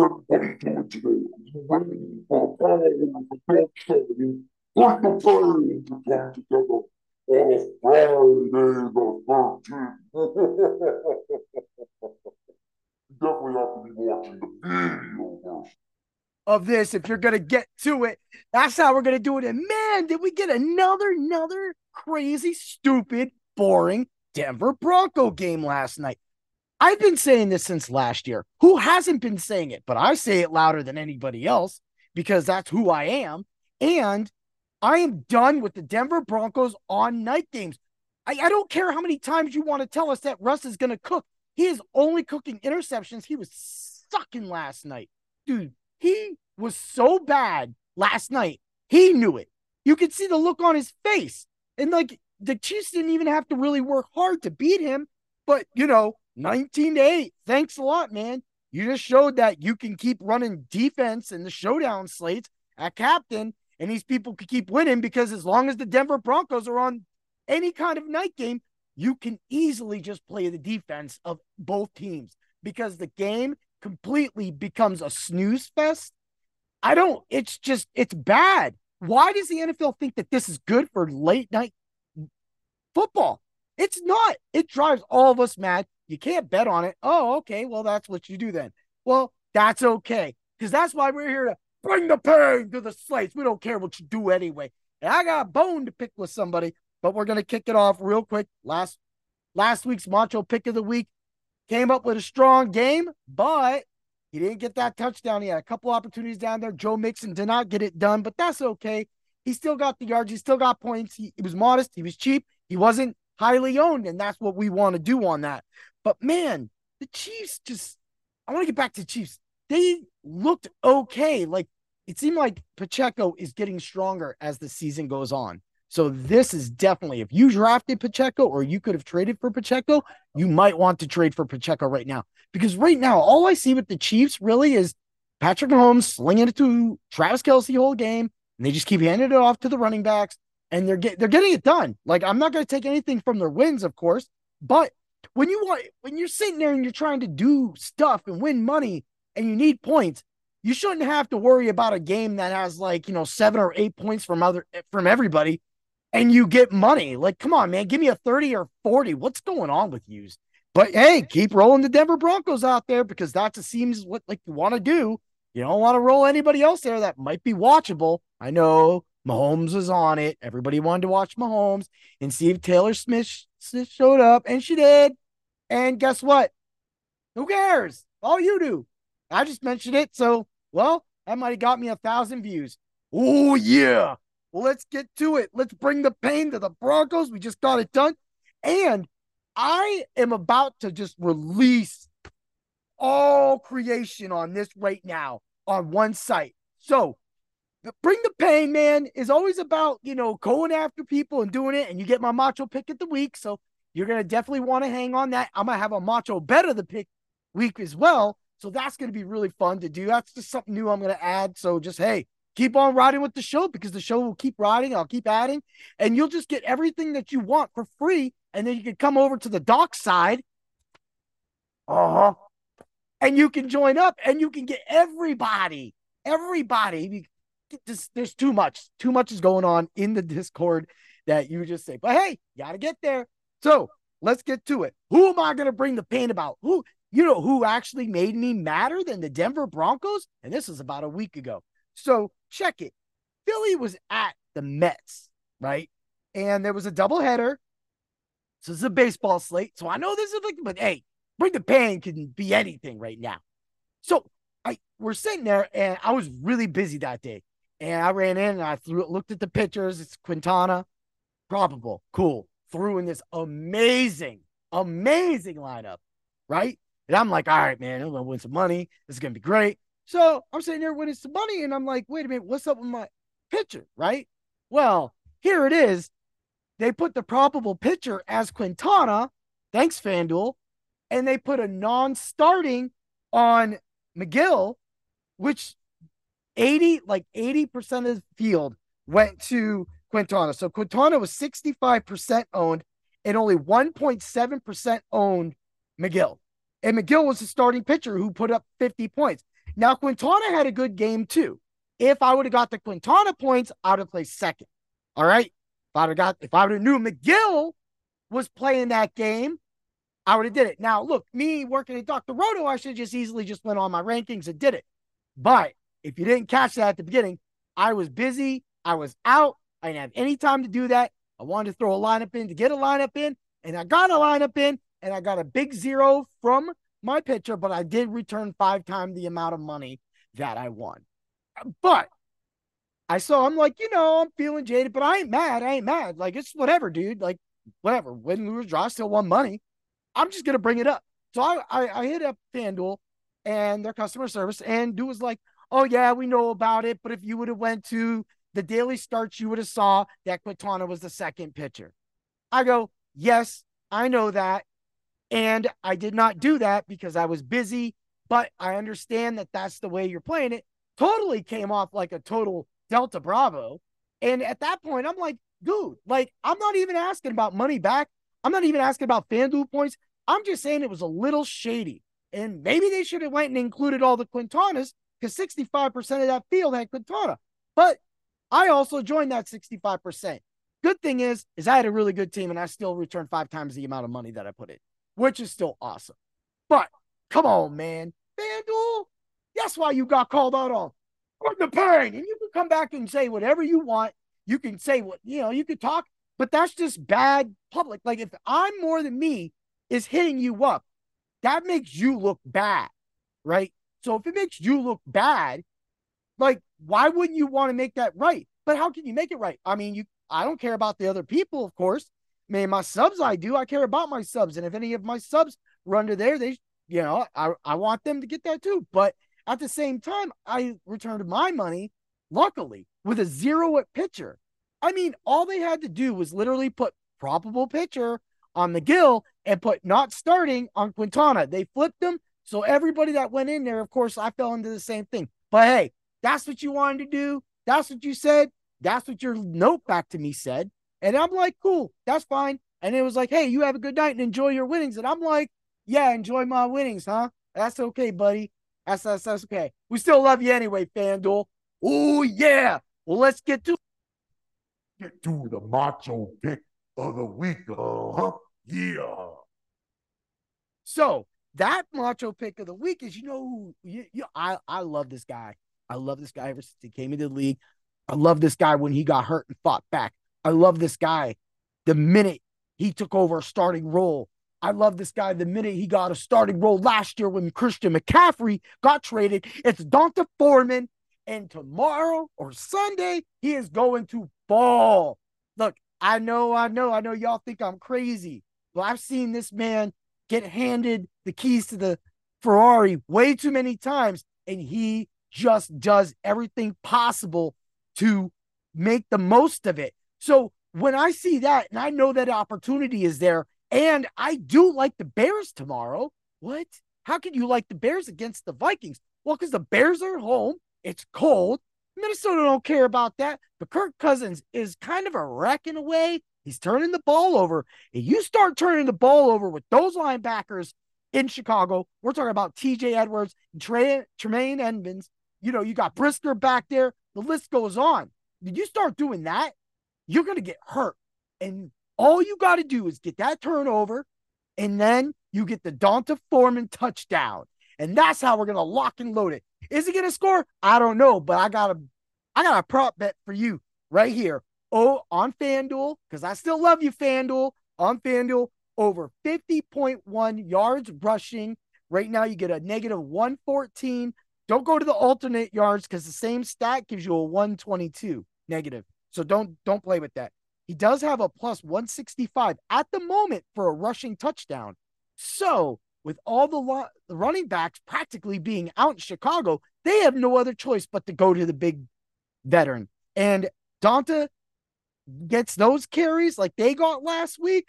Everybody do. You win for power the talk show. You the pain to come together on Friday the 13th. definitely have to be watching the video first. of this if you're to get to it. That's how we're to do it. And man, did we get another, another crazy, stupid, boring Denver Bronco game last night. I've been saying this since last year. Who hasn't been saying it? But I say it louder than anybody else because that's who I am. And I am done with the Denver Broncos on night games. I, I don't care how many times you want to tell us that Russ is going to cook. He is only cooking interceptions. He was sucking last night. Dude, he was so bad last night. He knew it. You could see the look on his face. And like the Chiefs didn't even have to really work hard to beat him. But, you know, 19 to 8. Thanks a lot, man. You just showed that you can keep running defense in the showdown slates at captain, and these people could keep winning because as long as the Denver Broncos are on any kind of night game, you can easily just play the defense of both teams because the game completely becomes a snooze fest. I don't, it's just, it's bad. Why does the NFL think that this is good for late night football? It's not. It drives all of us mad. You can't bet on it. Oh, okay. Well, that's what you do then. Well, that's okay. Because that's why we're here to bring the pain to the slates. We don't care what you do anyway. And I got a bone to pick with somebody but we're gonna kick it off real quick. Last last week's Macho pick of the week came up with a strong game, but he didn't get that touchdown. He had a couple opportunities down there. Joe Mixon did not get it done, but that's okay. He still got the yards. He still got points. He, he was modest. He was cheap. He wasn't highly owned, and that's what we want to do on that. But man, the Chiefs just. I want to get back to the Chiefs. They looked okay. Like it seemed like Pacheco is getting stronger as the season goes on. So this is definitely if you drafted Pacheco or you could have traded for Pacheco, you might want to trade for Pacheco right now. Because right now, all I see with the Chiefs really is Patrick Mahomes slinging it to Travis Kelce whole game, and they just keep handing it off to the running backs, and they're get, they're getting it done. Like I'm not going to take anything from their wins, of course, but when you want when you're sitting there and you're trying to do stuff and win money and you need points, you shouldn't have to worry about a game that has like you know seven or eight points from other eh, from everybody and you get money. Like, come on, man, give me a 30 or 40. What's going on with you? But hey, keep rolling the Denver Broncos out there because that just seems what like you want to do. You don't want to roll anybody else there that might be watchable. I know Mahomes was on it. Everybody wanted to watch Mahomes and see if Taylor Swift showed up, and she did. And guess what? Who cares? All you do. I just mentioned it. So, well, that might have got me a thousand views. Oh, yeah. Well, Let's get to it. Let's bring the pain to the Broncos. We just got it done. And I am about to just release all creation on this right now on one site. So, Bring the Pain, man, is always about, you know, going after people and doing it. And you get my macho pick of the week. So, you're going to definitely want to hang on that. I'm going to have a macho bet of the pick week as well. So, that's going to be really fun to do. That's just something new I'm going to add. So, just hey, keep on riding with the show because the show will keep riding. I'll keep adding, and you'll just get everything that you want for free. And then you can come over to the dock side. Uh huh. And you can join up and you can get everybody, everybody. Just, there's too much. Too much is going on in the Discord that you just say, but hey, got to get there. So let's get to it. Who am I to bring the pain about? Who, you know, who actually made me madder than the Denver Broncos? And this was about a week ago. So check it. Philly was at the Mets, right? And there was a doubleheader. So this is a baseball slate. So I know this is like, but hey, bring the pain can be anything right now. So I we're sitting there and I was really busy that day. And I ran in and I threw looked at the pictures. It's Quintana, probable, cool. Threw in this amazing, amazing lineup, right? And I'm like, all right, man, I'm gonna win some money. This is gonna be great. So I'm sitting there winning some money, and I'm like, wait a minute, what's up with my pitcher? Right? Well, here it is. They put the probable pitcher as Quintana. Thanks, FanDuel. And they put a non-starting on Megill, which 80, like 80% of the field went to Quintana. So Quintana was 65% owned and only 1.7% owned Megill. And Megill was the starting pitcher who put up 50 points. Now, Quintana had a good game too. If I would have got the Quintana points, I would have placed second. All right. If I'd have got, if I would have knew Megill was playing that game, I would have did it. Now, look, me working at Dr. Roto, I should have just easily just went on my rankings and did it. But if you didn't catch that at the beginning, I was busy. I was out. I didn't have any time to do that. I wanted to throw a lineup in to get a lineup in, and I got a lineup in, and I got a big zero from my pitcher, but I did return five times the amount of money that I won. But I saw, I'm like, you know, I'm feeling jaded, but I ain't mad. I ain't mad. Like, it's whatever, dude. Like, whatever. Win, lose, draw, still won money. I'm just going to bring it up. So I, I, I hit up FanDuel and their customer service, and dude was like, oh, yeah, we know about it. But if you would have went to the daily starts, you would have saw that Quintana was the second pitcher. I go, yes, I know that. And I did not do that because I was busy, but I understand that that's the way you're playing it. Totally came off like a total Delta Bravo. And at that point, I'm like, dude, like, I'm not even asking about money back. I'm not even asking about FanDuel points. I'm just saying it was a little shady. And maybe they should have went and included all the Quintanas because 65% of that field had Quintana. But I also joined that 65%. Good thing is, is I had a really good team and I still returned five times the amount of money that I put in which is still awesome. But come on, man. FanDuel, that's why you got called out on the pain. And you can come back and say whatever you want. You can say what, you know, you could talk, but that's just bad public. Like if I'm more than me is hitting you up, that makes you look bad, right? So if it makes you look bad, like why wouldn't you want to make that right? But how can you make it right? I mean, you I don't care about the other people, of course. Man, my subs, I do. I care about my subs. And if any of my subs run to there, they, you know, I, I want them to get that too. But at the same time, I returned my money, luckily, with a zero at pitcher. I mean, all they had to do was literally put probable pitcher on Megill and put not starting on Quintana. They flipped them. So everybody that went in there, of course, I fell into the same thing. But hey, that's what you wanted to do. That's what you said. That's what your note back to me said. And I'm like, cool, that's fine. And it was like, hey, you have a good night and enjoy your winnings. And I'm like, yeah, enjoy my winnings, huh? That's okay, buddy. That's that's, that's okay. We still love you anyway, FanDuel. Oh yeah. Well, let's get to get to the macho pick of the week. Uh-huh. Yeah. So that macho pick of the week is, you know, you, you, I I love this guy. I love this guy ever since he came into the league. I love this guy when he got hurt and fought back. I love this guy the minute he took over a starting role. I love this guy the minute he got a starting role last year when Christian McCaffrey got traded. It's D'Onta Foreman. And tomorrow or Sunday, he is going to ball. Look, I know, I know, I know y'all think I'm crazy, but I've seen this man get handed the keys to the Ferrari way too many times, and he just does everything possible to make the most of it. So when I see that and I know that opportunity is there, and I do like the Bears tomorrow, what? How can you like the Bears against the Vikings? Well, because the Bears are home, it's cold. Minnesota don't care about that. But Kirk Cousins is kind of a wreck in a way. He's turning the ball over. If you start turning the ball over with those linebackers in Chicago, we're talking about TJ Edwards, Trey, Tremaine Edmunds. You know, you got Brisker back there. The list goes on. You start doing that? you're going to get hurt. And all you got to do is get that turnover, and then you get the D'Onta Foreman touchdown. And that's how we're going to lock and load it. Is he going to score? I don't know, but I got a, I got a prop bet for you right here. Oh, on FanDuel, because I still love you, FanDuel. On FanDuel, over 50.1 yards rushing. Right now, you get a negative 114. Don't go to the alternate yards because the same stat gives you a 122 negative. So don't don't play with that. He does have a plus 165 at the moment for a rushing touchdown. So, with all the, lo- the running backs practically being out in Chicago, they have no other choice but to go to the big veteran. And D'Onta gets those carries like they got last week.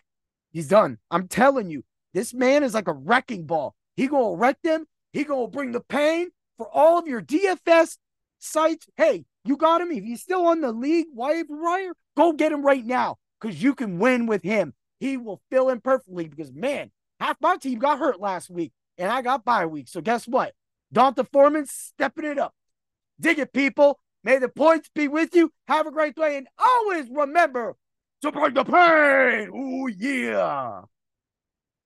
He's done. I'm telling you, this man is like a wrecking ball. He gonna wreck them. He gonna bring the pain for all of your DFS sites. Hey, you got him. If he's still on the league waiver wire, go get him right now because you can win with him. He will fill in perfectly because, man, half my team got hurt last week and I got bye week. So guess what? D'Onta Foreman stepping it up. Dig it, people. May the points be with you. Have a great day. And always remember to bring the pain. Oh, yeah.